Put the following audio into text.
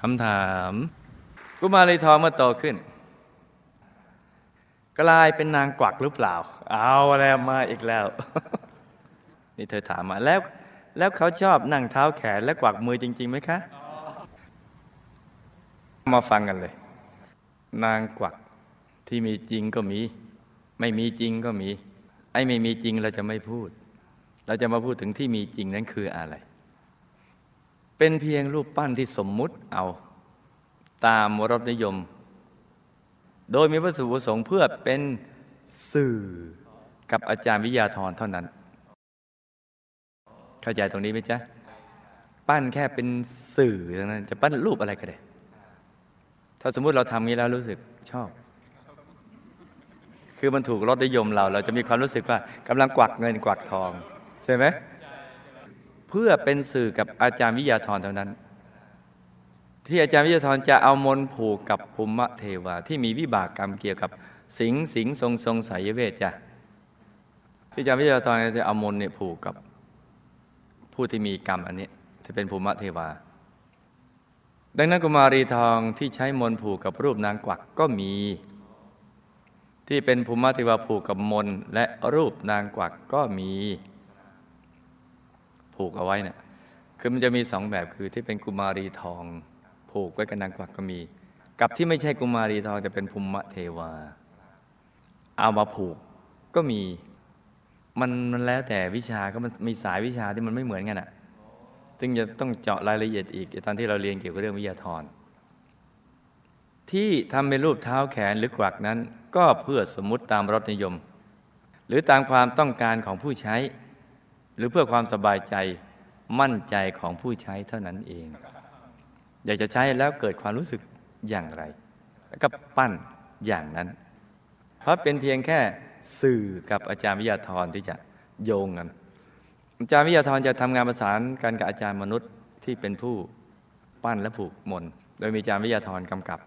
คำถามกุมารีทองเมื่อโตขึ้น กลายเป็นนางกวักหรือเปล่า เอาแล้วมาอีกแล้ว นี่เธอถามมาแล้ว แล้วเขาชอบนั่งเท้าแขนและกวักมือจริงๆไหมคะ มาฟังกันเลย นางกวักที่มีจริงก็มี ไม่มีจริงก็มี ไอ้ไม่มีจริงเราจะไม่พูด เราจะมาพูดถึงที่มีจริงนั้นคืออะไร เป็นเพียงรูปปั้นที่สมมุติเอาตามรสนิยม โดยมีวัตถุประสงค์เพื่อเป็นสื่อกับอาจารย์วิทยาธรเท่านั้น เข้าใจตรงนี้ไหมจ๊ะ ปั้นแค่เป็นสื่อเท่านั้น จะปั้นรูปอะไรก็ได้ ถ้าสมมุติเราทำงี้แล้วรู้สึกชอบ คือมันถูกรสนิยมเรา เราจะมีความรู้สึกว่ากำลังกวักเงินกวักทอง ใช่ไหม เพื่อเป็นสื่อกับอาจารย์วิทยาธรเท่านั้น ที่อาจารย์วิทยาธรจะเอามนผูกกับภูมิเทวาที่มีวิบากกรรมเกี่ยวกับสิงสิงทรงทรงสายเวทจ้ะที่อาจารย์วิทยาธรจะเอามนเนี่ยผูกกับผู้ที่มีกรรมอันนี้ที่เป็นภูมิเทวา ดังนั้นกุมารีทองที่ใช้มนผูกกับรูปนางกวักก็มี ที่เป็นภูมิเทวาผูกกับมนและรูปนางกวักก็มี ผูกเอาไว้เนี่ยคือมันจะมีสองแบบคือที่เป็นกุมารีทองผูกไว้กับนางกวักก็มี กับที่ไม่ใช่กุมารีทองจะเป็นภูมิเทวา เอามาผูกก็มีมันมันแล้วแต่วิชาก็มันมีสายวิชาที่มันไม่เหมือนกันอะซึ่งจะต้องเจาะรายละเอียดอีกตอนที่เราเรียนเกี่ยวกับเรื่องวิทยาธรที่ทำเป็นรูปเท้าแขนหรือกวักนั้น ก็เพื่อสมมุติตามรสนิยม หรือตามความต้องการของผู้ใช้ รือเพื่อความสบายใจมั่นใจของผู้ใช้เท่านั้นเอง อยากจะใช้แล้วเกิดความรู้สึกอย่างไร แล้วก็ปั้นอย่างนั้น เพราะเป็นเพียงแค่สื่อกับอาจารย์วิทยาธรที่จะโยงกัน อาจารย์วิทยาธรจะทำงานประสานกันกับอาจารย์มนุษย์ที่เป็นผู้ปั้นและผูกมน โดยมีอาจารย์วิทยาธรกำกับ